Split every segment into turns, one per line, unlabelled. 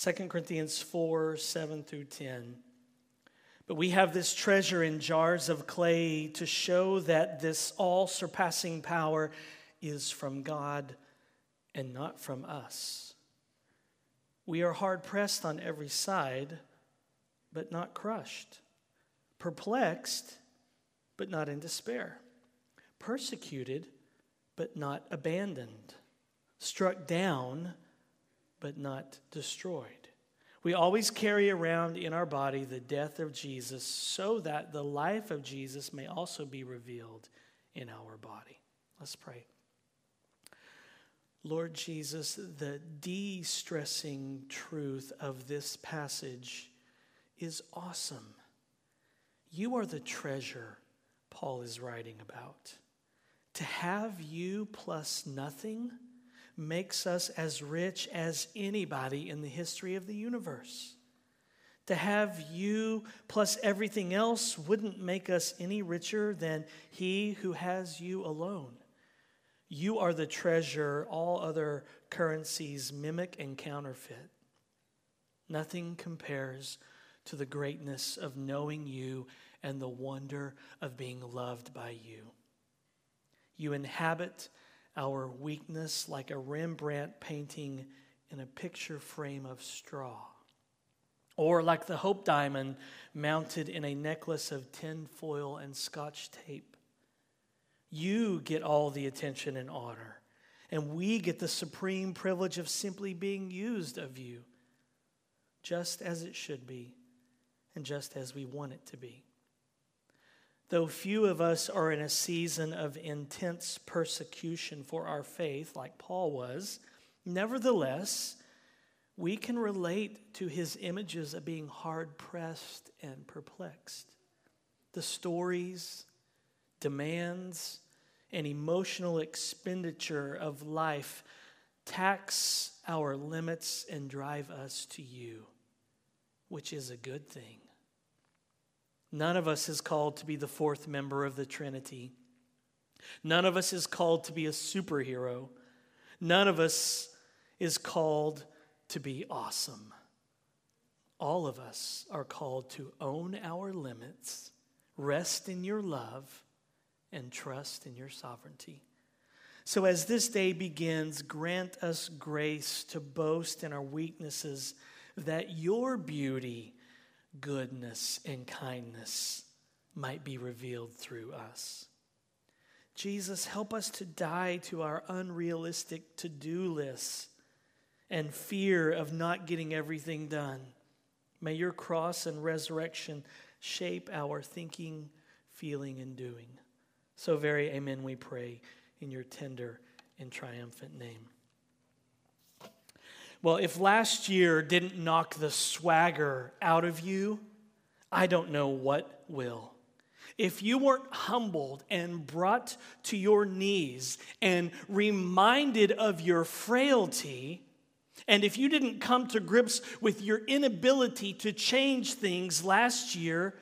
2 Corinthians 4 7 through 10. But we have this treasure in jars of clay to show that this all surpassing power is from God and not from us. We are hard pressed on every side, but not crushed, perplexed, but not in despair, persecuted, but not abandoned, struck down, but not destroyed. We always carry around in our body the death of Jesus so that the life of Jesus may also be revealed in our body. Let's pray. Lord Jesus, the de stressing truth of this passage is awesome. You are the treasure Paul is writing about. To have you plus nothing makes us as rich as anybody in the history of the universe. To have you plus everything else wouldn't make us any richer than he who has you alone. You are the treasure all other currencies mimic and counterfeit. Nothing compares to the greatness of knowing you and the wonder of being loved by you. You inhabit our weakness like a Rembrandt painting in a picture frame of straw, or like the Hope Diamond mounted in a necklace of tin foil and scotch tape. You get all the attention and honor, and we get the supreme privilege of simply being used of you, just as it should be, and just as we want it to be. Though few of us are in a season of intense persecution for our faith, like Paul was, nevertheless, we can relate to his images of being hard pressed and perplexed. The stories, demands, and emotional expenditure of life tax our limits and drive us to you, which is a good thing. None of us is called to be the fourth member of the Trinity. None of us is called to be a superhero. None of us is called to be awesome. All of us are called to own our limits, rest in your love, and trust in your sovereignty. So, as this day begins, grant us grace to boast in our weaknesses that your beauty goodness and kindness might be revealed through us. Jesus, help us to die to our unrealistic to do lists and fear of not getting everything done. May your cross and resurrection shape our thinking, feeling, and doing. So, very amen, we pray in your tender and triumphant name. Well, if last year didn't knock the swagger out of you, I don't know what will. If you weren't humbled and brought to your knees and reminded of your frailty, and if you didn't come to grips with your inability to change things last year,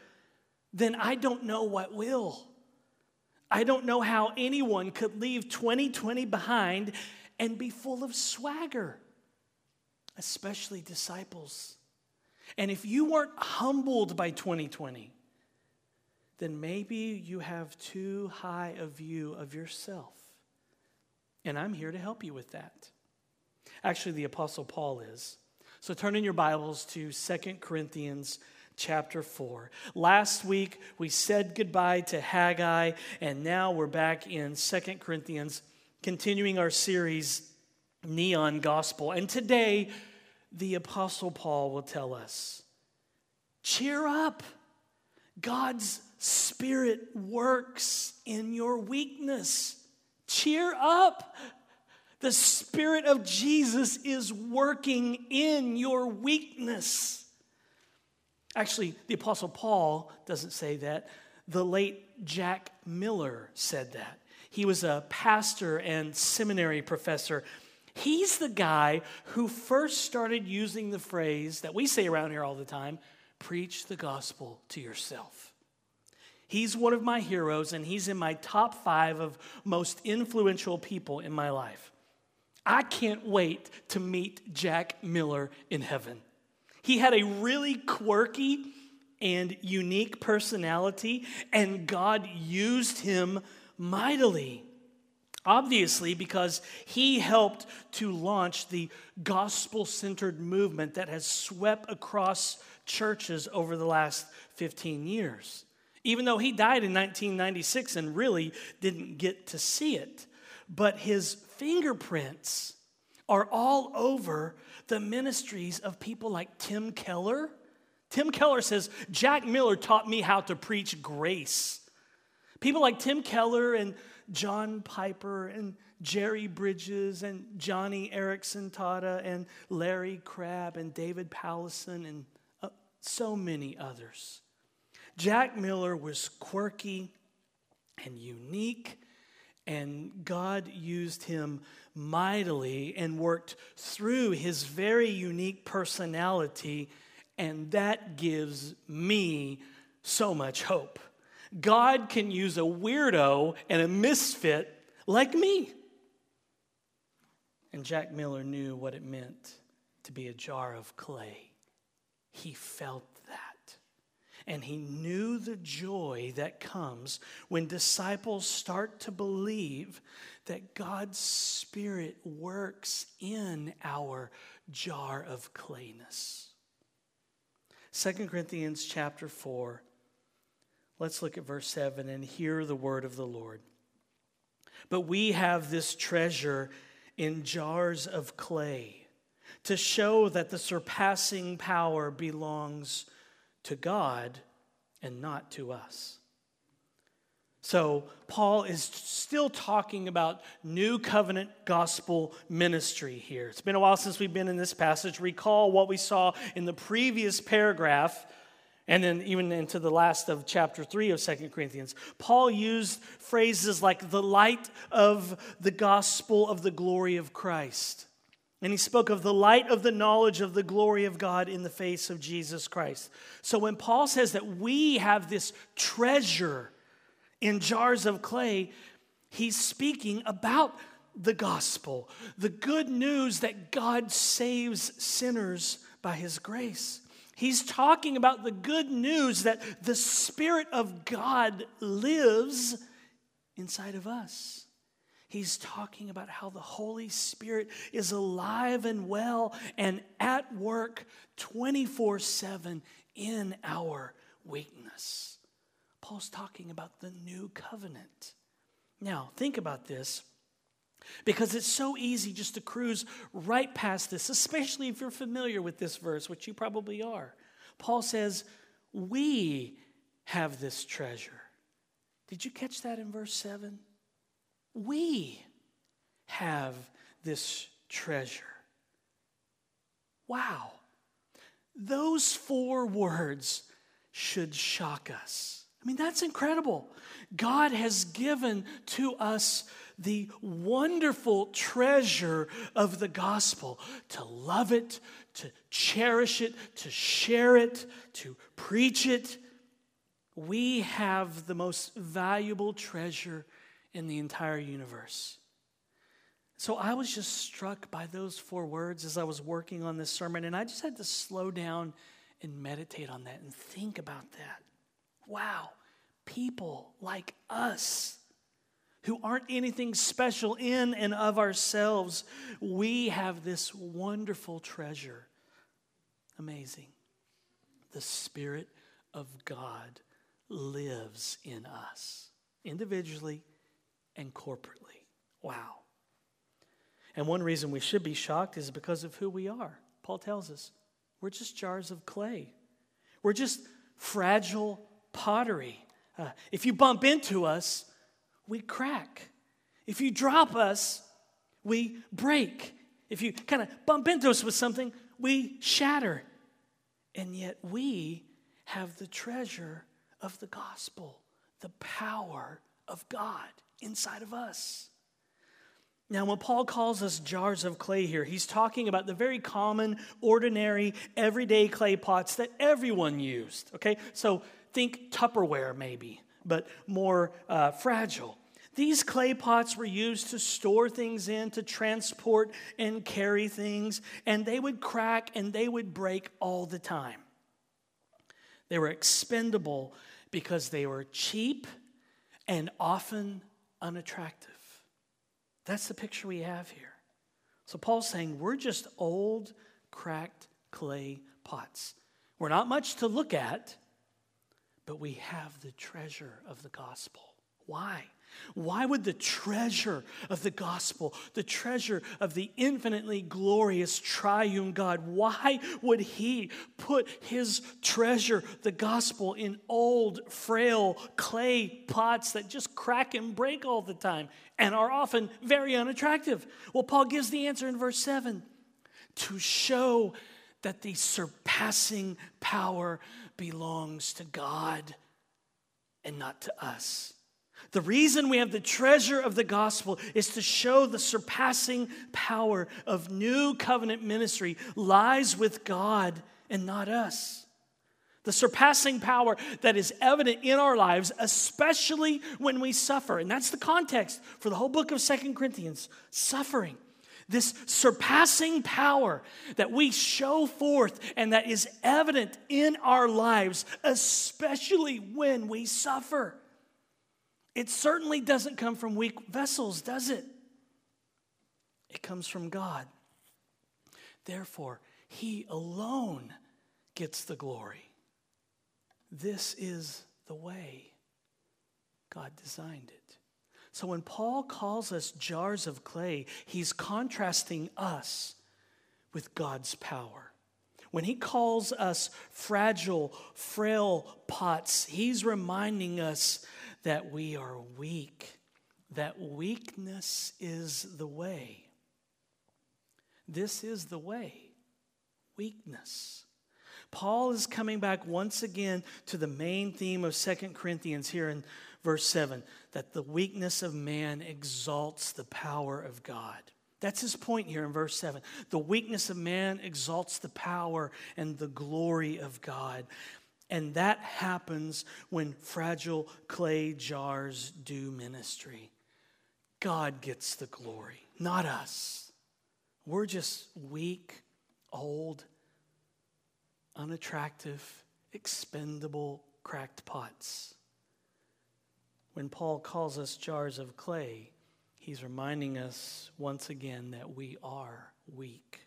then I don't know what will. I don't know how anyone could leave 2020 behind and be full of swagger especially disciples. And if you weren't humbled by 2020, then maybe you have too high a view of yourself. And I'm here to help you with that. Actually, the Apostle Paul is. So turn in your Bibles to Second Corinthians chapter 4. Last week, we said goodbye to Haggai, and now we're back in Second Corinthians, continuing our series, Neon Gospel. And today, the Apostle Paul will tell us cheer up. God's Spirit works in your weakness. Cheer up. The Spirit of Jesus is working in your weakness. Actually, the Apostle Paul doesn't say that. The late Jack Miller said that. He was a pastor and seminary professor He's the guy who first started using the phrase that we say around here all the time preach the gospel to yourself. He's one of my heroes, and he's in my top five of most influential people in my life. I can't wait to meet Jack Miller in heaven. He had a really quirky and unique personality, and God used him mightily. Obviously, because he helped to launch the gospel centered movement that has swept across churches over the last 15 years. Even though he died in 1996 and really didn't get to see it, but his fingerprints are all over the ministries of people like Tim Keller. Tim Keller says, Jack Miller taught me how to preach grace. People like Tim Keller and John Piper and Jerry Bridges and Joni Eareckson Tada and Larry Crabb and David Powlison and uh, so many others. Jack Miller was quirky and unique, and God used him mightily and worked through his very unique personality, and that gives me so much hope. God can use a weirdo and a misfit like me. And Jack Miller knew what it meant to be a jar of clay. He felt that. And he knew the joy that comes when disciples start to believe that God's Spirit works in our jar of clayness. 2 Corinthians chapter 4 Let's look at verse 7 and hear the word of the Lord. But we have this treasure in jars of clay to show that the surpassing power belongs to God and not to us. So, Paul is still talking about new covenant gospel ministry here. It's been a while since we've been in this passage. Recall what we saw in the previous paragraph and then even into the last of chapter 3 of Second Corinthians, Paul used phrases like the light of the gospel of the glory of Christ. And he spoke of the light of the knowledge of the glory of God in the face of Jesus Christ. So when Paul says that we have this treasure in jars of clay, he's speaking about the gospel, the good news that God saves sinners by his grace. He's talking about the good news that the Spirit of God lives inside of us. He's talking about how the Holy Spirit is alive and well and at work 24 7 in our weakness. Paul's talking about the new covenant. Now, think about this. Because it's so easy just to cruise right past this, especially if you're familiar with this verse, which you probably are. Paul says, We have this treasure. Did you catch that in verse 7? We have this treasure. Wow. Those four words should shock us. I mean, that's incredible. God has given to us the wonderful treasure of the gospel to love it, to cherish it, to share it, to preach it. We have the most valuable treasure in the entire universe. So I was just struck by those four words as I was working on this sermon, and I just had to slow down and meditate on that and think about that. Wow, people like us who aren't anything special in and of ourselves, we have this wonderful treasure. Amazing. The Spirit of God lives in us, individually and corporately. Wow. And one reason we should be shocked is because of who we are. Paul tells us we're just jars of clay, we're just fragile pottery. Uh, if you bump into us, we crack. If you drop us, we break. If you kind of bump into us with something, we shatter. And yet we have the treasure of the gospel, the power of God inside of us. Now, when Paul calls us jars of clay here, he's talking about the very common, ordinary, everyday clay pots that everyone used. Okay? So think Tupperware, maybe but more uh, fragile. These clay pots were used to store things in, to transport and carry things, and they would crack and they would break all the time. They were expendable because they were cheap and often unattractive. That's the picture we have here. So Paul's saying we're just old, cracked clay pots. We're not much to look at, but we have the treasure of the gospel. Why? Why would the treasure of the gospel, the treasure of the infinitely glorious triune God, why would he put his treasure, the gospel, in old, frail clay pots that just crack and break all the time and are often very unattractive? Well, Paul gives the answer in verse 7 to show that the surpassing power belongs to God and not to us. The reason we have the treasure of the gospel is to show the surpassing power of new covenant ministry lies with God and not us. The surpassing power that is evident in our lives, especially when we suffer. And that's the context for the whole book of Second Corinthians suffering. This surpassing power that we show forth and that is evident in our lives, especially when we suffer. It certainly doesn't come from weak vessels, does it? It comes from God. Therefore, He alone gets the glory. This is the way God designed it. So when Paul calls us jars of clay, he's contrasting us with God's power. When he calls us fragile, frail pots, he's reminding us that we are weak, that weakness is the way. This is the way weakness. Paul is coming back once again to the main theme of Second Corinthians here in verse 7 that the weakness of man exalts the power of God. That's his point here in verse 7. The weakness of man exalts the power and the glory of God. And that happens when fragile clay jars do ministry. God gets the glory, not us. We're just weak, old, unattractive, expendable, cracked pots. When Paul calls us jars of clay, he's reminding us once again that we are weak.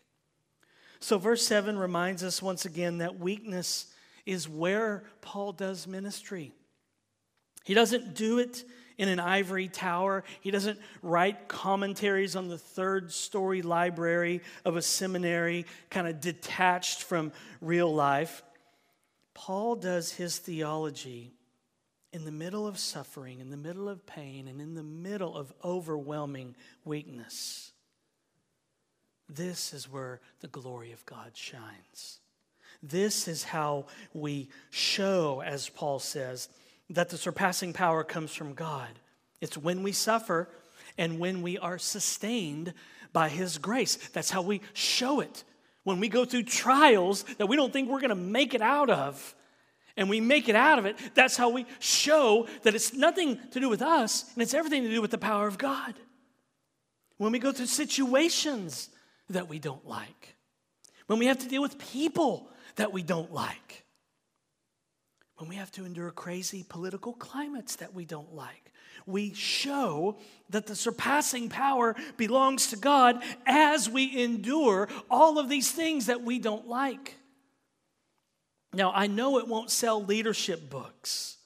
So, verse 7 reminds us once again that weakness is where Paul does ministry. He doesn't do it in an ivory tower. He doesn't write commentaries on the third story library of a seminary, kind of detached from real life. Paul does his theology in the middle of suffering, in the middle of pain, and in the middle of overwhelming weakness. This is where the glory of God shines. This is how we show, as Paul says, that the surpassing power comes from God. It's when we suffer and when we are sustained by His grace. That's how we show it. When we go through trials that we don't think we're going to make it out of, and we make it out of it, that's how we show that it's nothing to do with us and it's everything to do with the power of God. When we go through situations that we don't like, when we have to deal with people that we don't like, when we have to endure crazy political climates that we don't like, we show that the surpassing power belongs to God as we endure all of these things that we don't like. Now, I know it won't sell leadership books,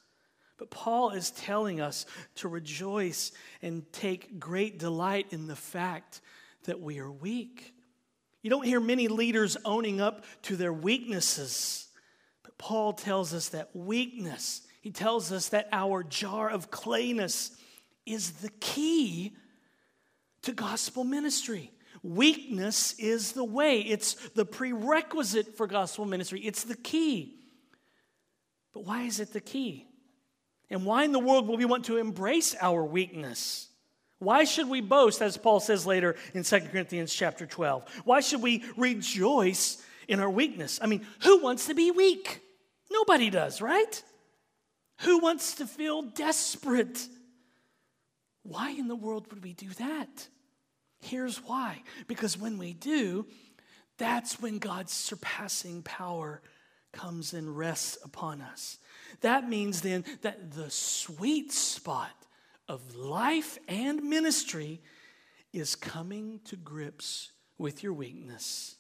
but Paul is telling us to rejoice and take great delight in the fact that we are weak. You don't hear many leaders owning up to their weaknesses. But Paul tells us that weakness, he tells us that our jar of clayness is the key to gospel ministry. Weakness is the way, it's the prerequisite for gospel ministry, it's the key. But why is it the key? And why in the world will we want to embrace our weakness? Why should we boast, as Paul says later in 2 Corinthians chapter 12? Why should we rejoice in our weakness? I mean, who wants to be weak? Nobody does, right? Who wants to feel desperate? Why in the world would we do that? Here's why. Because when we do, that's when God's surpassing power comes and rests upon us. That means then that the sweet spot of life and ministry is coming to grips with your weakness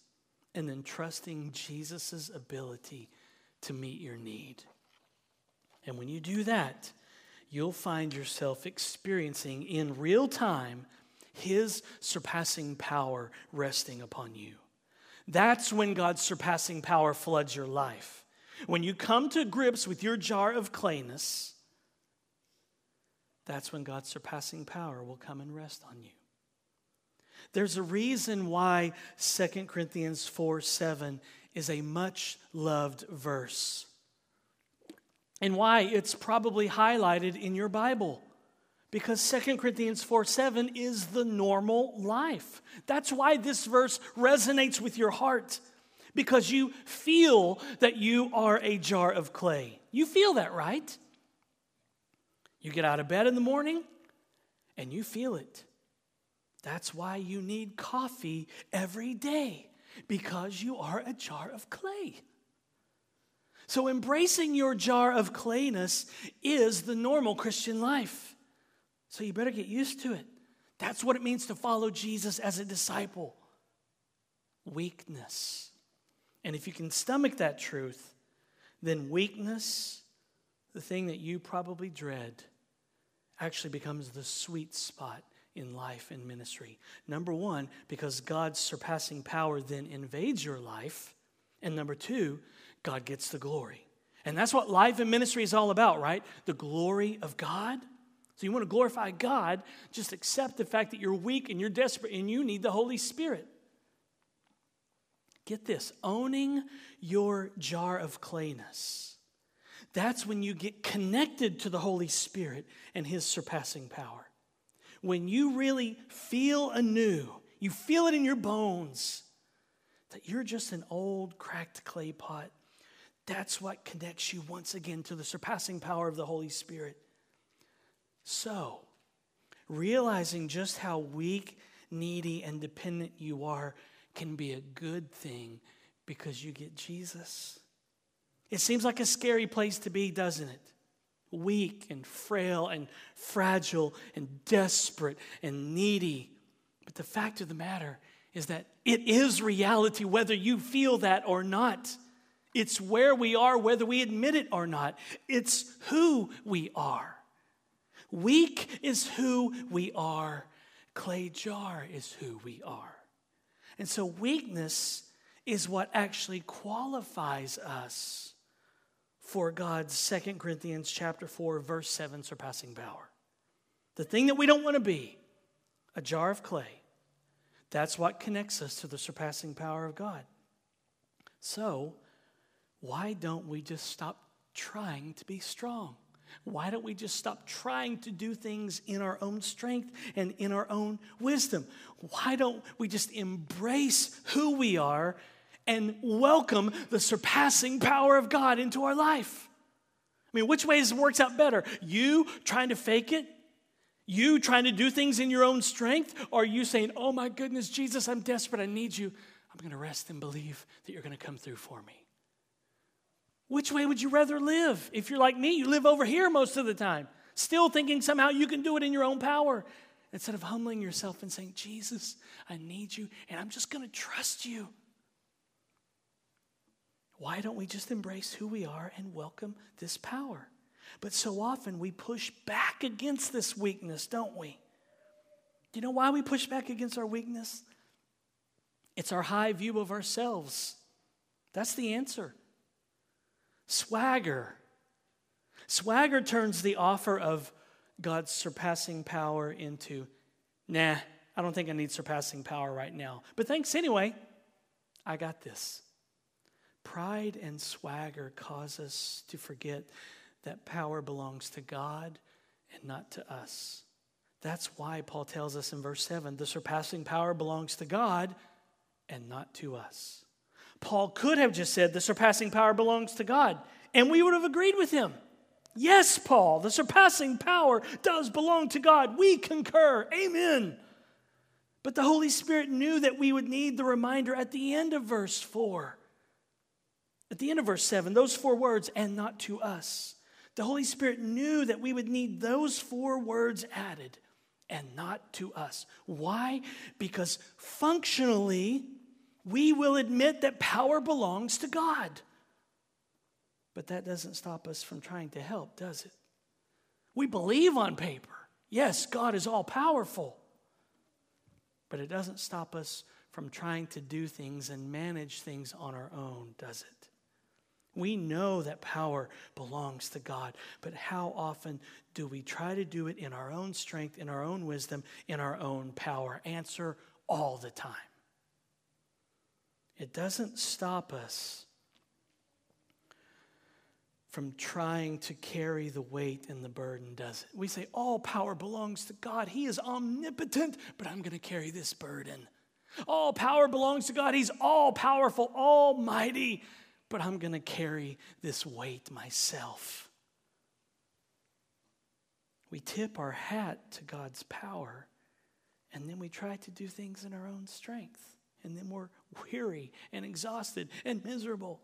and then trusting Jesus' ability to meet your need. And when you do that, you'll find yourself experiencing in real time His surpassing power resting upon you. That's when God's surpassing power floods your life. When you come to grips with your jar of clayness, that's when God's surpassing power will come and rest on you. There's a reason why 2 Corinthians 4 7 is a much loved verse, and why it's probably highlighted in your Bible. Because 2 Corinthians 4 7 is the normal life. That's why this verse resonates with your heart, because you feel that you are a jar of clay. You feel that, right? You get out of bed in the morning and you feel it. That's why you need coffee every day, because you are a jar of clay. So, embracing your jar of clayness is the normal Christian life. So, you better get used to it. That's what it means to follow Jesus as a disciple weakness. And if you can stomach that truth, then weakness, the thing that you probably dread, actually becomes the sweet spot in life and ministry. Number one, because God's surpassing power then invades your life. And number two, God gets the glory. And that's what life and ministry is all about, right? The glory of God. So you want to glorify God, just accept the fact that you're weak and you're desperate and you need the Holy Spirit. Get this owning your jar of clayness. That's when you get connected to the Holy Spirit and His surpassing power when you really feel anew, you feel it in your bones that you're just an old cracked clay pot. That's what connects you once again to the surpassing power of the Holy Spirit. So, realizing just how weak, needy, and dependent you are can be a good thing because you get Jesus. It seems like a scary place to be, doesn't it? weak and frail and fragile and desperate and needy. But the fact of the matter is that it is reality whether you feel that or not. It's where we are, whether we admit it or not. It's who we are. Weak is who we are, clay jar is who we are. And so, weakness is what actually qualifies us for God's 2 Corinthians chapter 4 verse 7 surpassing power. The thing that we don't want to be, a jar of clay. That's what connects us to the surpassing power of God. So, why don't we just stop trying to be strong? Why don't we just stop trying to do things in our own strength and in our own wisdom? Why don't we just embrace who we are and welcome the surpassing power of God into our life. I mean, which ways works out better? You trying to fake it? You trying to do things in your own strength? Or you saying, Oh my goodness, Jesus, I'm desperate, I need you. I'm going to rest and believe that you're going to come through for me. Which way would you rather live? If you're like me, you live over here most of the time, still thinking somehow you can do it in your own power. Instead of humbling yourself and saying, Jesus, I need you, and I'm just going to trust you. Why don't we just embrace who we are and welcome this power? But so often we push back against this weakness, don't we? Do you know why we push back against our weakness? It's our high view of ourselves. That's the answer. Swagger. Swagger turns the offer of God's surpassing power into, nah, I don't think I need surpassing power right now. But thanks anyway. I got this. Pride and swagger cause us to forget that power belongs to God and not to us. That's why Paul tells us in verse 7 the surpassing power belongs to God and not to us. Paul could have just said the surpassing power belongs to God, and we would have agreed with him. Yes, Paul, the surpassing power does belong to God. We concur. Amen. But the Holy Spirit knew that we would need the reminder at the end of verse 4. At the end of verse 7, those four words, and not to us. The Holy Spirit knew that we would need those four words added, and not to us. Why? Because functionally, we will admit that power belongs to God. But that doesn't stop us from trying to help, does it? We believe on paper. Yes, God is all powerful. But it doesn't stop us from trying to do things and manage things on our own, does it? We know that power belongs to God, but how often do we try to do it in our own strength, in our own wisdom, in our own power? Answer all the time. It doesn't stop us from trying to carry the weight and the burden, does it? We say, All power belongs to God. He is omnipotent, but I'm going to carry this burden. All power belongs to God. He's all powerful, almighty, but I'm going to carry this weight myself. We tip our hat to God's power, and then we try to do things in our own strength. And then we're weary and exhausted and miserable.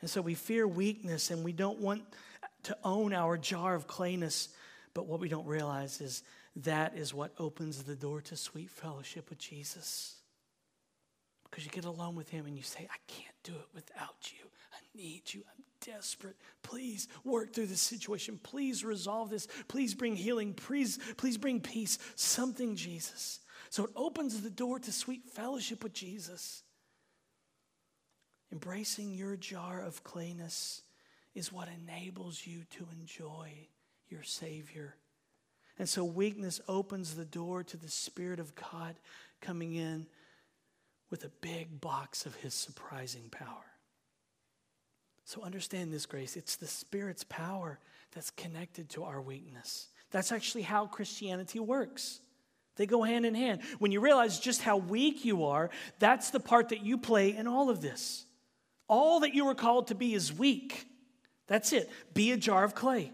And so we fear weakness and we don't want to own our jar of clayness. But what we don't realize is that is what opens the door to sweet fellowship with Jesus. Because you get alone with Him and you say, I can't do it without you. I need you. I'm desperate. Please work through this situation. Please resolve this. Please bring healing. Please, please bring peace. Something, Jesus. So it opens the door to sweet fellowship with Jesus. Embracing your jar of clayness is what enables you to enjoy your Savior. And so weakness opens the door to the Spirit of God coming in with a big box of His surprising power. So understand this, grace. It's the Spirit's power that's connected to our weakness. That's actually how Christianity works. They go hand in hand. When you realize just how weak you are, that's the part that you play in all of this. All that you were called to be is weak. That's it. Be a jar of clay.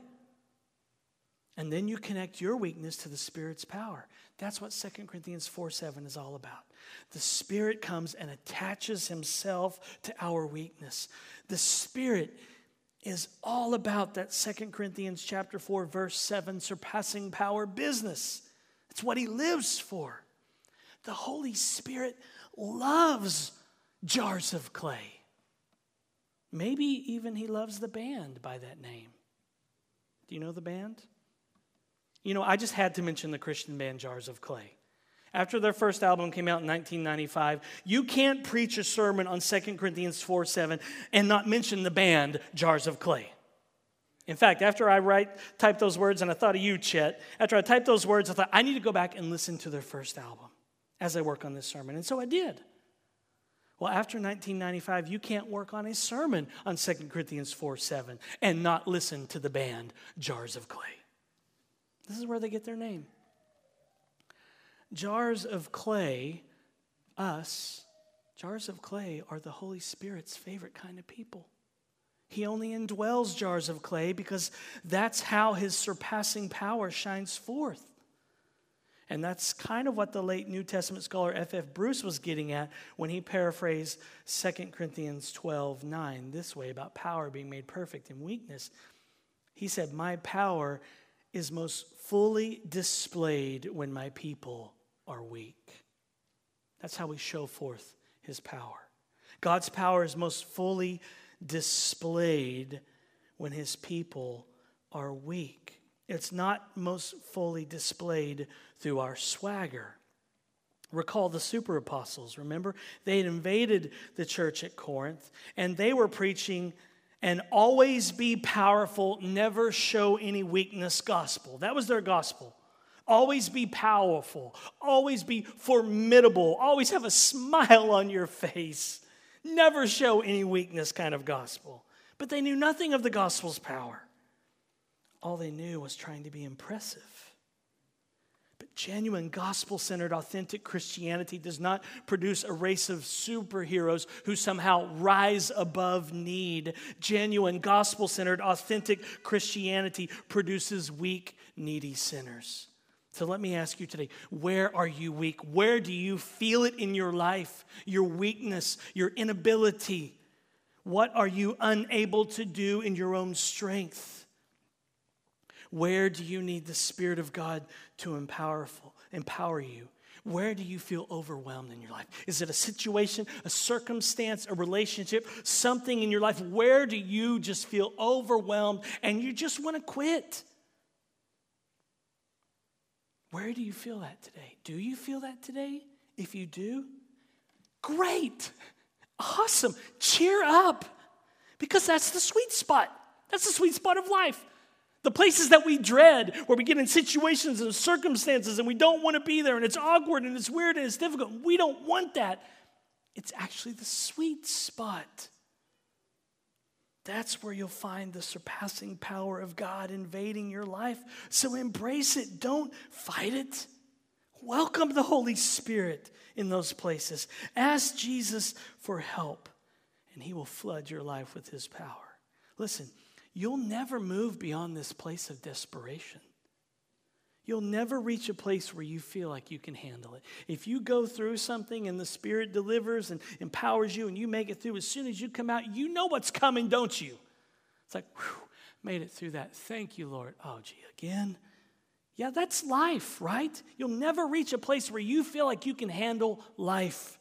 And then you connect your weakness to the Spirit's power. That's what 2 Corinthians 4 7 is all about. The Spirit comes and attaches Himself to our weakness. The Spirit is all about that 2 Corinthians chapter 4 verse 7 surpassing power business. It's what he lives for. The Holy Spirit loves jars of clay. Maybe even he loves the band by that name. Do you know the band? You know, I just had to mention the Christian band Jars of Clay. After their first album came out in 1995, you can't preach a sermon on 2 Corinthians 4 7 and not mention the band Jars of Clay. In fact, after I write, type those words, and I thought of you, Chet, after I typed those words, I thought, I need to go back and listen to their first album as I work on this sermon. And so I did. Well, after 1995, you can't work on a sermon on 2 Corinthians 4 7 and not listen to the band Jars of Clay. This is where they get their name. Jars of clay, us, jars of clay are the Holy Spirit's favorite kind of people. He only indwells jars of clay because that's how his surpassing power shines forth. And that's kind of what the late New Testament scholar F.F. F. Bruce was getting at when he paraphrased 2 Corinthians 12 9 this way about power being made perfect in weakness. He said, My power is most fully displayed when my people are weak. That's how we show forth his power. God's power is most fully displayed when his people are weak. It's not most fully displayed through our swagger. Recall the super apostles, remember? They had invaded the church at Corinth and they were preaching an always be powerful, never show any weakness gospel. That was their gospel. Always be powerful, always be formidable, always have a smile on your face never show any weakness kind of gospel. But they knew nothing of the gospel's power. All they knew was trying to be impressive. But Genuine, gospel centered, authentic Christianity does not produce a race of superheroes who somehow rise above need. Genuine, gospel centered, authentic Christianity produces weak, needy sinners. So let me ask you today where are you weak? Where do you feel it in your life? Your weakness, your inability? What are you unable to do in your own strength? Where do you need the Spirit of God to empower, empower you? Where do you feel overwhelmed in your life? Is it a situation, a circumstance, a relationship, something in your life? Where do you just feel overwhelmed and you just want to quit? Where do you feel that today? Do you feel that today? If you do, great, awesome, cheer up because that's the sweet spot. That's the sweet spot of life. The places that we dread, where we get in situations and circumstances and we don't want to be there and it's awkward and it's weird and it's difficult. We don't want that. It's actually the sweet spot. That's where you'll find the surpassing power of God invading your life. So embrace it, don't fight it. Welcome the Holy Spirit in those places. Ask Jesus for help, and He will flood your life with His power. Listen, you'll never move beyond this place of desperation. You'll never reach a place where you feel like you can handle it. If you go through something and the Spirit delivers and empowers you and you make it through, as soon as you come out, you know what's coming, don't you? It's like, whew, made it through that. Thank you, Lord. Oh, gee, again? Yeah, that's life, right? You'll never reach a place where you feel like you can handle life.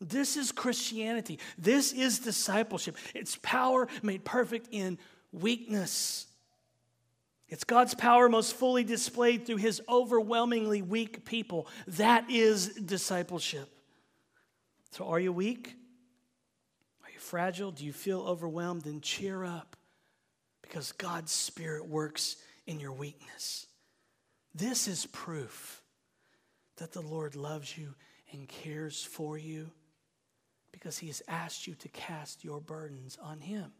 This is Christianity. This is discipleship. It's power made perfect in weakness. It's God's power most fully displayed through his overwhelmingly weak people. That is discipleship. So, are you weak? Are you fragile? Do you feel overwhelmed? Then cheer up because God's Spirit works in your weakness. This is proof that the Lord loves you and cares for you because he has asked you to cast your burdens on him.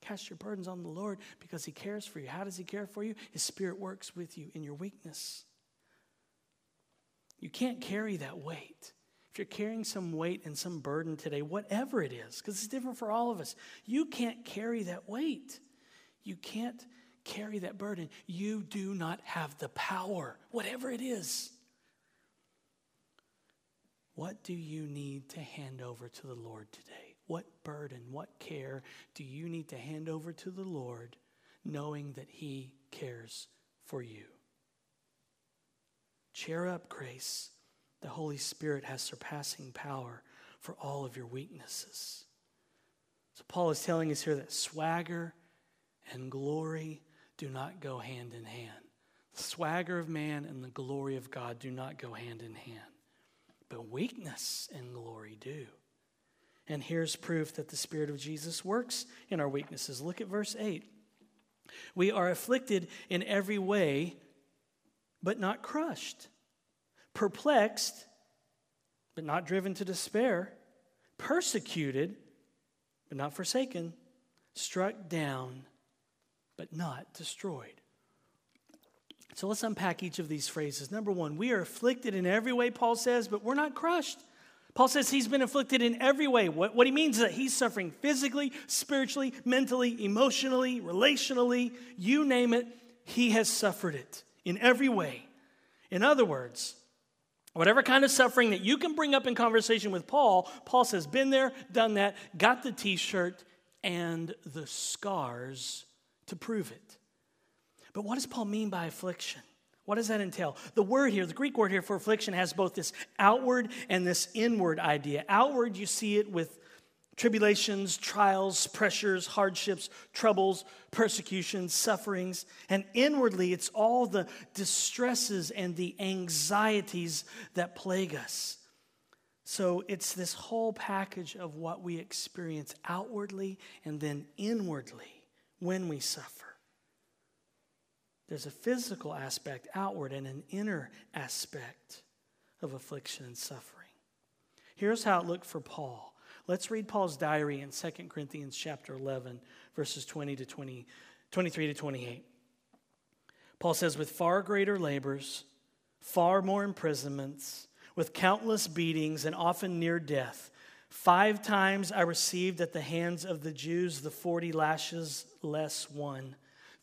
Cast your burdens on the Lord because he cares for you. How does he care for you? His spirit works with you in your weakness. You can't carry that weight. If you're carrying some weight and some burden today, whatever it is, because it's different for all of us, you can't carry that weight. You can't carry that burden. You do not have the power, whatever it is. What do you need to hand over to the Lord today? What burden, what care do you need to hand over to the Lord, knowing that He cares for you? Cheer up, grace. The Holy Spirit has surpassing power for all of your weaknesses. So, Paul is telling us here that swagger and glory do not go hand in hand. The swagger of man and the glory of God do not go hand in hand but weakness and glory do. And here's proof that the Spirit of Jesus works in our weaknesses. Look at verse 8. We are afflicted in every way, but not crushed, perplexed, but not driven to despair, persecuted, but not forsaken, struck down, but not destroyed. So let's unpack each of these phrases. Number one, we are afflicted in every way, Paul says, but we're not crushed. Paul says he's been afflicted in every way. What, what he means is that he's suffering physically, spiritually, mentally, emotionally, relationally, you name it, he has suffered it in every way. In other words, whatever kind of suffering that you can bring up in conversation with Paul, Paul says, been there, done that, got the t shirt and the scars to prove it. But what does Paul mean by affliction? What does that entail? The word here, the Greek word here for affliction, has both this outward and this inward idea. Outward, you see it with tribulations, trials, pressures, hardships, troubles, persecutions, sufferings. And inwardly, it's all the distresses and the anxieties that plague us. So it's this whole package of what we experience outwardly and then inwardly when we suffer. There's a physical aspect outward and an inner aspect of affliction and suffering. Here's how it looked for Paul. Let's read Paul's diary in 2 Corinthians chapter 11 verses 20 to 20 23 to 28. Paul says with far greater labors far more imprisonments, with countless beatings, and often near death. Five times I received at the hands of the Jews the 40 lashes less one.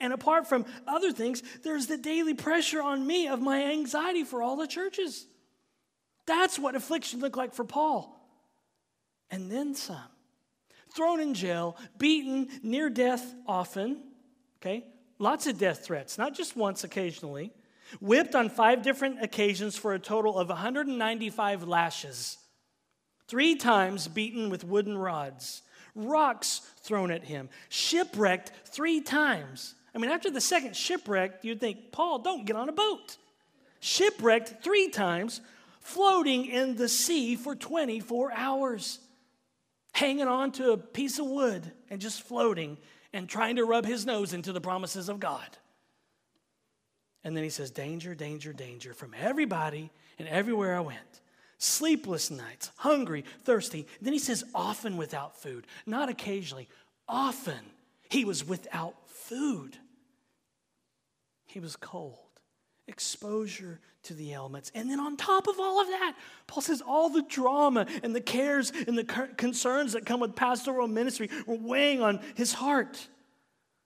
And apart from other things, there's the daily pressure on me of my anxiety for all the churches. That's what affliction looked like for Paul. And then some thrown in jail, beaten, near death often, okay? Lots of death threats, not just once occasionally. Whipped on five different occasions for a total of 195 lashes. Three times beaten with wooden rods. Rocks thrown at him. Shipwrecked three times. I mean, after the second shipwreck, you'd think, Paul, don't get on a boat. Shipwrecked three times, floating in the sea for 24 hours hanging on to a piece of wood and just floating and trying to rub his nose into the promises of God. And then he says, Danger, danger, danger from everybody and everywhere I went. Sleepless nights, hungry, thirsty. Then he says, Often without food, not occasionally, often he was without food. He was cold exposure to the elements. And then on top of all of that, Paul says all the drama and the cares and the concerns that come with pastoral ministry were weighing on his heart.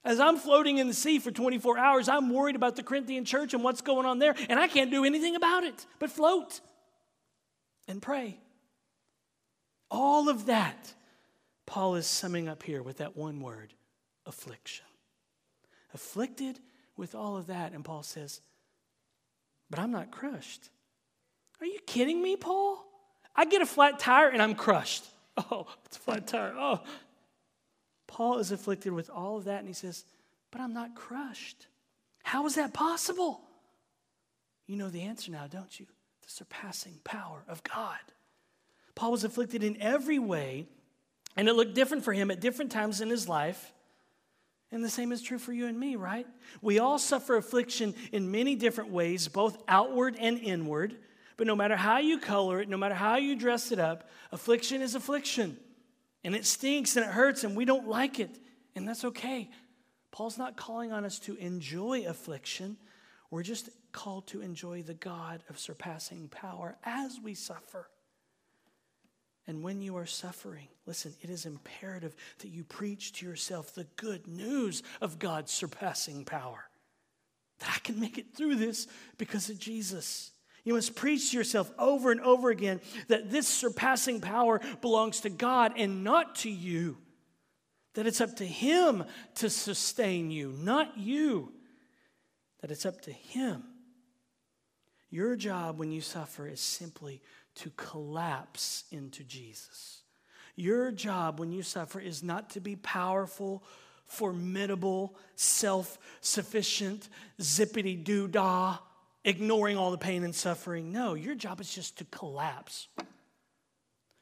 As I'm floating in the sea for 24 hours, I'm worried about the Corinthian church and what's going on there, and I can't do anything about it but float and pray. All of that, Paul is summing up here with that one word affliction. Afflicted with all of that, and Paul says, but I'm not crushed. Are you kidding me, Paul? I get a flat tire and I'm crushed. Oh, it's a flat tire. Oh. Paul is afflicted with all of that and he says, But I'm not crushed. How is that possible? You know the answer now, don't you? The surpassing power of God. Paul was afflicted in every way, and it looked different for him at different times in his life. And the same is true for you and me, right? We all suffer affliction in many different ways, both outward and inward. But no matter how you color it, no matter how you dress it up, affliction is affliction. And it stinks and it hurts and we don't like it. And that's okay. Paul's not calling on us to enjoy affliction. We're just called to enjoy the God of surpassing power as we suffer. And when you are suffering, listen, it is imperative that you preach to yourself the good news of God's surpassing power. That I can make it through this because of Jesus. You must preach to yourself over and over again that this surpassing power belongs to God and not to you. That it's up to Him to sustain you, not you. That it's up to Him. Your job when you suffer is simply to collapse into Jesus. Your job when you suffer is not to be powerful, formidable, self sufficient, zippity doo dah, ignoring all the pain and suffering. No, your job is just to collapse,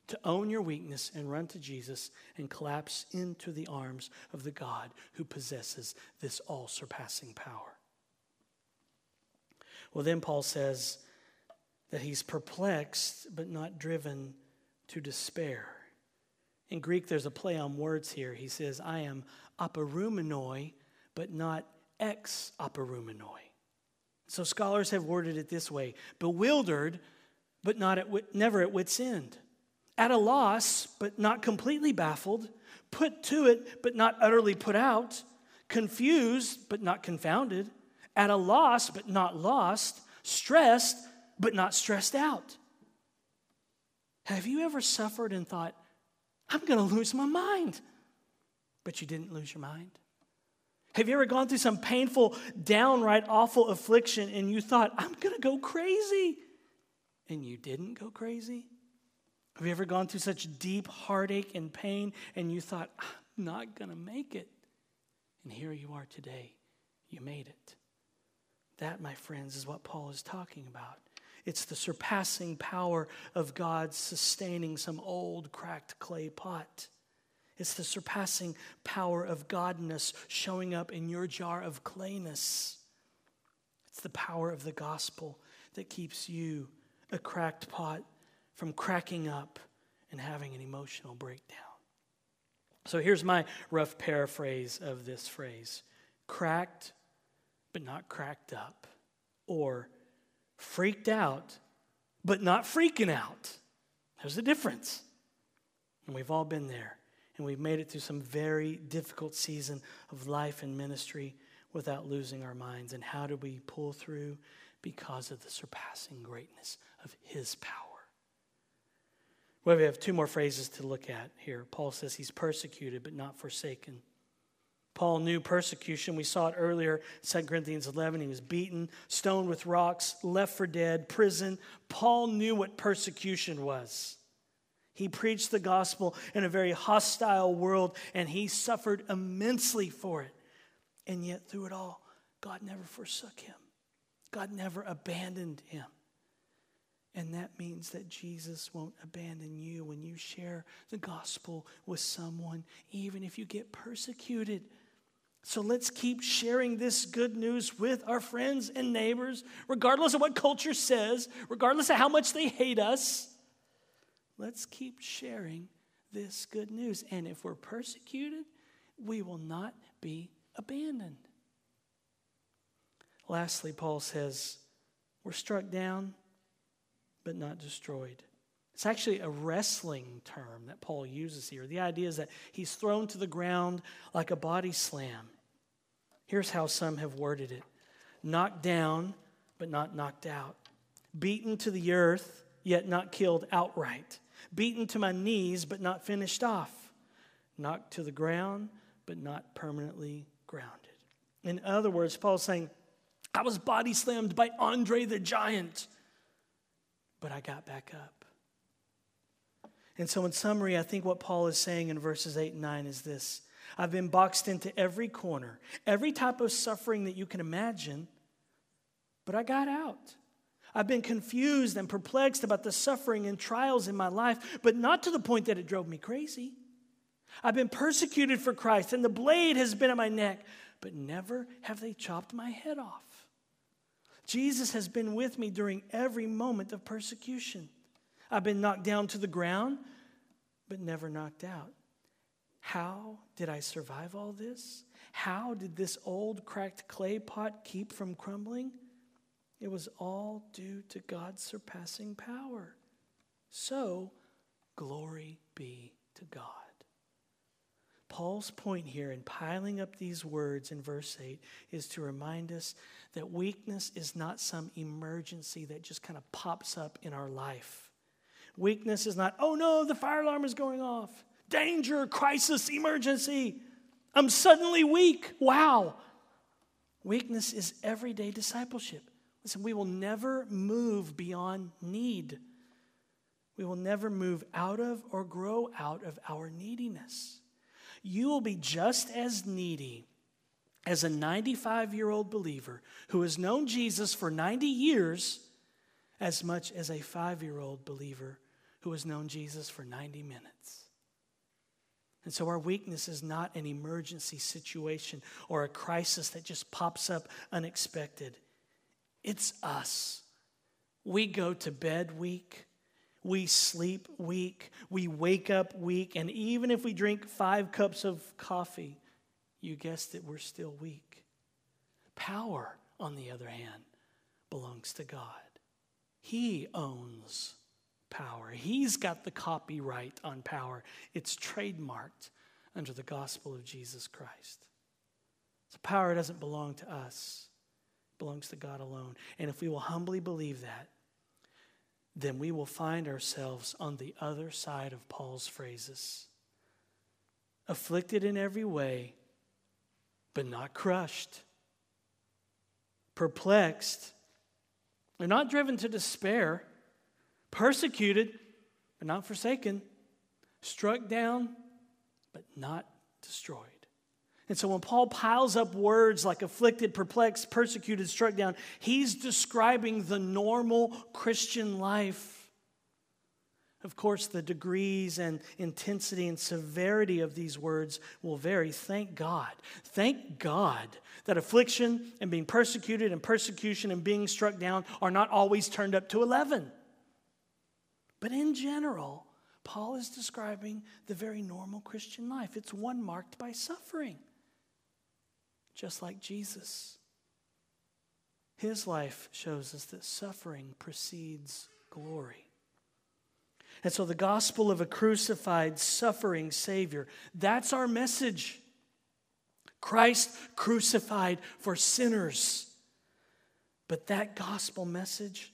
to own your weakness and run to Jesus and collapse into the arms of the God who possesses this all surpassing power. Well, then Paul says, that he's perplexed but not driven to despair. In Greek, there's a play on words here. He says, I am aporumenoi, but not ex aporumenoi. So scholars have worded it this way bewildered, but not at, never at wit's end. At a loss, but not completely baffled. Put to it, but not utterly put out. Confused, but not confounded. At a loss, but not lost. Stressed, but not stressed out. Have you ever suffered and thought, I'm going to lose my mind? But you didn't lose your mind? Have you ever gone through some painful, downright awful affliction and you thought, I'm going to go crazy? And you didn't go crazy? Have you ever gone through such deep heartache and pain and you thought, I'm not going to make it? And here you are today. You made it. That, my friends, is what Paul is talking about. It's the surpassing power of God sustaining some old cracked clay pot. It's the surpassing power of godness showing up in your jar of clayness. It's the power of the gospel that keeps you, a cracked pot, from cracking up and having an emotional breakdown. So here's my rough paraphrase of this phrase cracked, but not cracked up. Or freaked out, but not freaking out. There's a difference. And we've all been there. And we've made it through some very difficult season of life and ministry without losing our minds. And how do we pull through? Because of the surpassing greatness of His power. Well, we have two more phrases to look at here. Paul says he's persecuted but not forsaken. Paul knew persecution. We saw it earlier, 2 Corinthians 11. He was beaten, stoned with rocks, left for dead, prison. Paul knew what persecution was. He preached the gospel in a very hostile world, and he suffered immensely for it. And yet, through it all, God never forsook him, God never abandoned him. And that means that Jesus won't abandon you when you share the gospel with someone, even if you get persecuted. So let's keep sharing this good news with our friends and neighbors, regardless of what culture says, regardless of how much they hate us. Let's keep sharing this good news. And if we're persecuted, we will not be abandoned. Lastly, Paul says, We're struck down but not destroyed. It's actually a wrestling term that Paul uses here. The idea is that he's thrown to the ground like a body slam. Here's how some have worded it. Knocked down, but not knocked out, beaten to the earth, yet not killed outright, beaten to my knees, but not finished off, knocked to the ground, but not permanently grounded. In other words, Paul's saying, I was body slammed by Andre the Giant but I got back up. And so, in summary, I think what Paul is saying in verses 8 and 9 is this I've been boxed into every corner, every type of suffering that you can imagine, but I got out. I've been confused and perplexed about the suffering and trials in my life, but not to the point that it drove me crazy. I've been persecuted for Christ, and the blade has been at my neck, but never have they chopped my head off. Jesus has been with me during every moment of persecution. I've been knocked down to the ground, but never knocked out. How did I survive all this? How did this old cracked clay pot keep from crumbling? It was all due to God's surpassing power. So, glory be to God. Paul's point here in piling up these words in verse 8 is to remind us that weakness is not some emergency that just kind of pops up in our life. Weakness is not, oh no, the fire alarm is going off. Danger, crisis, emergency. I'm suddenly weak. Wow. Weakness is everyday discipleship. Listen, we will never move beyond need. We will never move out of or grow out of our neediness you will be just as needy as a 95 year old believer who has known Jesus for 90 years as much as a five year old believer who has known Jesus for 90 minutes. And so our weakness is not an emergency situation or a crisis that just pops up unexpected. It's us. We go to bed weak. We sleep weak. We wake up weak. And even if we drink five cups of coffee, you guessed it, we're still weak. Power, on the other hand, belongs to God. He owns power, He's got the copyright on power. It's trademarked under the gospel of Jesus Christ. So power doesn't belong to us, it belongs to God alone. And if we will humbly believe that, then we will find ourselves on the other side of Paul's phrases afflicted in every way, but not crushed, perplexed, and not driven to despair, persecuted, but not forsaken, struck down, but not destroyed, And so when Paul piles up words like afflicted, perplexed, persecuted, struck down, he's describing the normal Christian life. Of course, the degrees and intensity and severity of these words will vary. Thank God. Thank God that affliction and being persecuted and persecution and being struck down are not always turned up to 11. But in general, Paul is describing the very normal Christian life. It's one marked by suffering, just like Jesus. His life shows us that suffering precedes glory. And so, the gospel of a crucified, suffering Savior, that's our message. Christ crucified for sinners. But that gospel message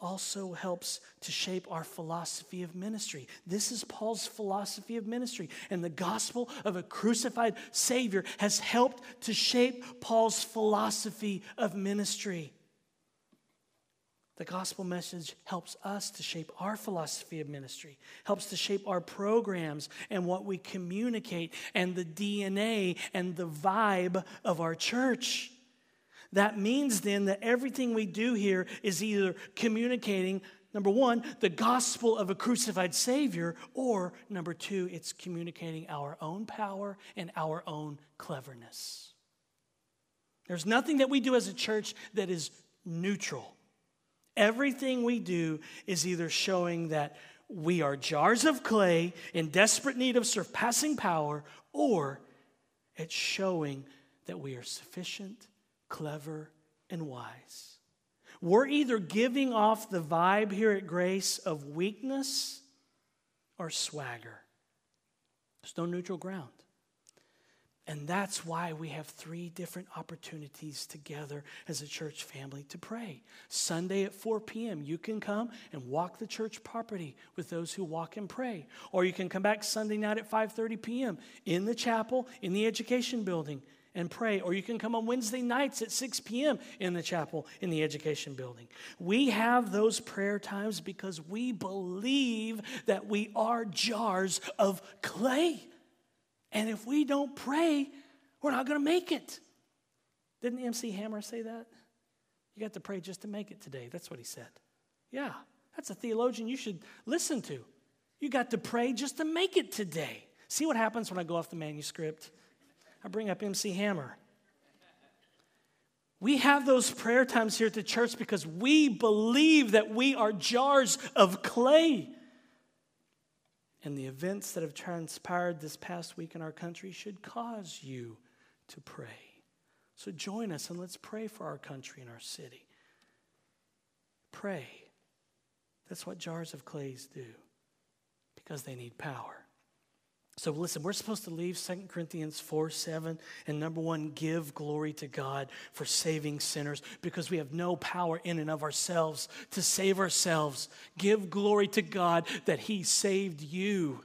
also helps to shape our philosophy of ministry. This is Paul's philosophy of ministry. And the gospel of a crucified Savior has helped to shape Paul's philosophy of ministry. The gospel message helps us to shape our philosophy of ministry, helps to shape our programs and what we communicate, and the DNA and the vibe of our church. That means then that everything we do here is either communicating, number one, the gospel of a crucified Savior, or number two, it's communicating our own power and our own cleverness. There's nothing that we do as a church that is neutral. Everything we do is either showing that we are jars of clay in desperate need of surpassing power, or it's showing that we are sufficient, clever, and wise. We're either giving off the vibe here at Grace of weakness or swagger. There's no neutral ground. And that's why we have three different opportunities together as a church family to pray. Sunday at 4 p.m., you can come and walk the church property with those who walk and pray. Or you can come back Sunday night at 5:30 p.m. in the chapel, in the education building and pray. Or you can come on Wednesday nights at 6 p.m. in the chapel in the education building. We have those prayer times because we believe that we are jars of clay. And if we don't pray, we're not going to make it. Didn't MC Hammer say that? You got to pray just to make it today. That's what he said. Yeah, that's a theologian you should listen to. You got to pray just to make it today. See what happens when I go off the manuscript? I bring up MC Hammer. We have those prayer times here at the church because we believe that we are jars of clay. And the events that have transpired this past week in our country should cause you to pray. So join us and let's pray for our country and our city. Pray. That's what jars of clays do because they need power. So listen, we're supposed to leave 2 Corinthians 4 7 and number one, give glory to God for saving sinners because we have no power in and of ourselves to save ourselves. Give glory to God that He saved you.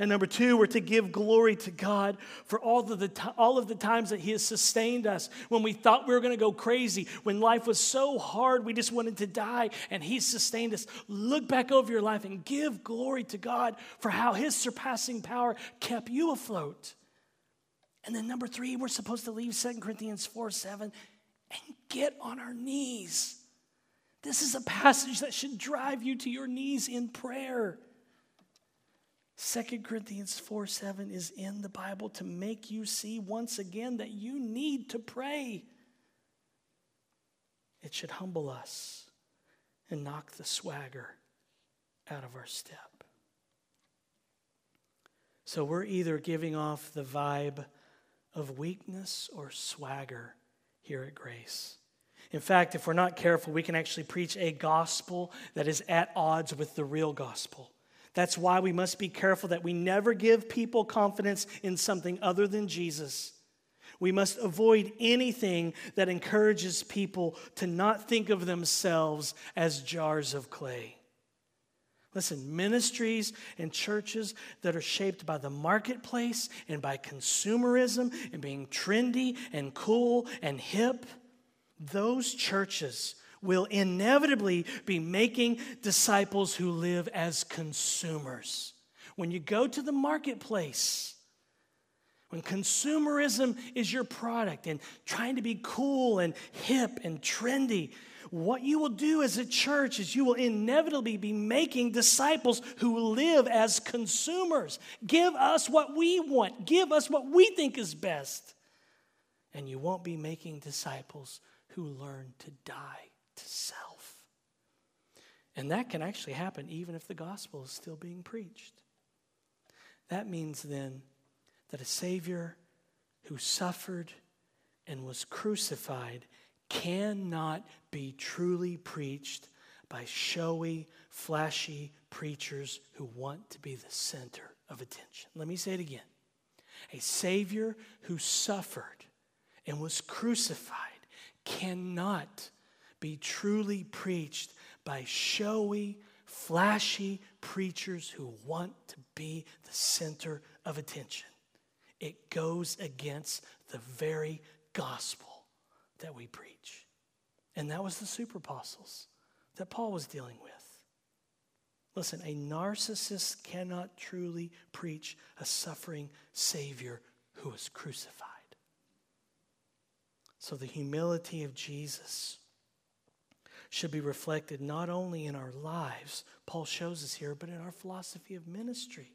And number two, we're to give glory to God for all of the, all of the times that He has sustained us when we thought we were going to go crazy, when life was so hard we just wanted to die, and He sustained us. Look back over your life and give glory to God for how His surpassing power kept you afloat. And then number three, we're supposed to leave 2 Corinthians 4 7 and get on our knees. This is a passage that should drive you to your knees in prayer. 2 Corinthians 4 7 is in the Bible to make you see once again that you need to pray. It should humble us and knock the swagger out of our step. So we're either giving off the vibe of weakness or swagger here at Grace. In fact, if we're not careful, we can actually preach a gospel that is at odds with the real gospel. That's why we must be careful that we never give people confidence in something other than Jesus. We must avoid anything that encourages people to not think of themselves as jars of clay. Listen, ministries and churches that are shaped by the marketplace and by consumerism and being trendy and cool and hip, those churches will inevitably be making disciples who live as consumers. When you go to the marketplace, when consumerism is your product and trying to be cool and hip and trendy, what you will do as a church is you will inevitably be making disciples who live as consumers. Give us what we want, give us what we think is best. And you won't be making disciples who learn to die to self. And that can actually happen even if the gospel is still being preached. That means then that a Savior who suffered and was crucified cannot be truly preached by showy, flashy preachers who want to be the center of attention. Let me say it again. A Savior who suffered and was crucified cannot be truly preached by showy, flashy preachers who want to be the center of attention. It goes against the very gospel that we preach. And that was the super apostles that Paul was dealing with. Listen, a narcissist cannot truly preach a suffering Savior who was crucified. So the humility of Jesus should be reflected not only in our lives, Paul shows us here, but in our philosophy of ministry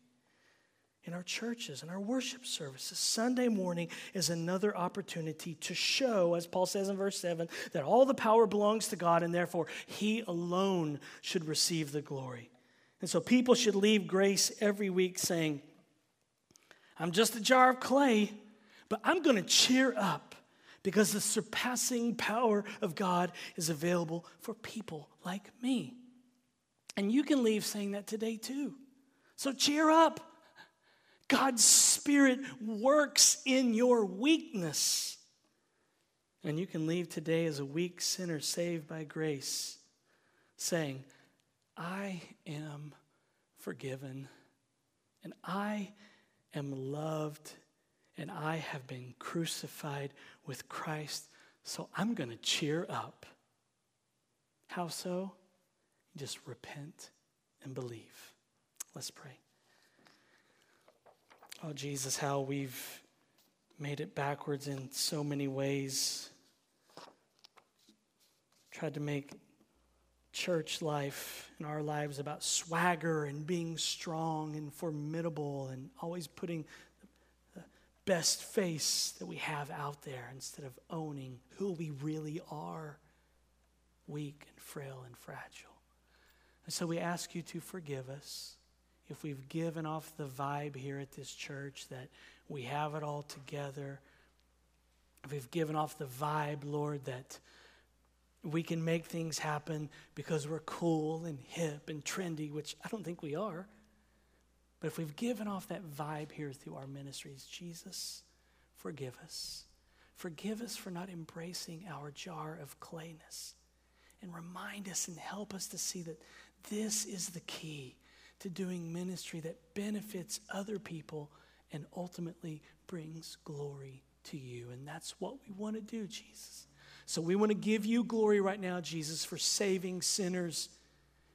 in our churches and our worship services. Sunday morning is another opportunity to show, as Paul says in verse 7, that all the power belongs to God and therefore He alone should receive the glory. And so people should leave grace every week saying, I'm just a jar of clay, but I'm going to cheer up because the surpassing power of God is available for people like me. And you can leave saying that today too. So cheer up. God's Spirit works in your weakness. And you can leave today as a weak sinner saved by grace, saying, I am forgiven, and I am loved, and I have been crucified with Christ, so I'm going to cheer up. How so? Just repent and believe. Let's pray. Oh, Jesus, how we've made it backwards in so many ways. Tried to make church life and our lives about swagger and being strong and formidable and always putting best face that we have out there instead of owning who we really are weak and frail and fragile. And so we ask you to forgive us if we've given off the vibe here at this church that we have it all together, if we've given off the vibe, Lord, that we can make things happen because we're cool and hip and trendy, which I don't think we are. But if we've given off that vibe here through our ministries, Jesus, forgive us. Forgive us for not embracing our jar of clayness. And remind us and help us to see that this is the key to doing ministry that benefits other people and ultimately brings glory to you. And that's what we want to do, Jesus. So we want to give you glory right now, Jesus, for saving sinners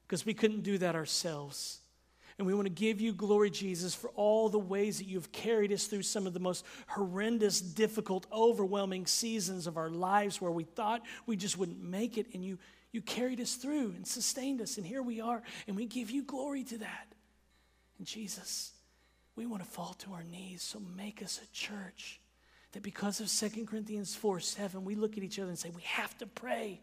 because we couldn't do that ourselves. And we want to give you glory, Jesus, for all the ways that you've carried us through some of the most horrendous, difficult, overwhelming seasons of our lives where we thought we just wouldn't make it. And you, you carried us through and sustained us, and here we are, and we give you glory to that. And Jesus, we want to fall to our knees, so make us a church that because of 2 Corinthians 4 7, we look at each other and say, we have to pray.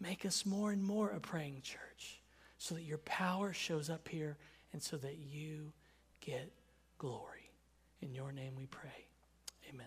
Make us more and more a praying church so that your power shows up here and so that you get glory. In your name we pray. Amen.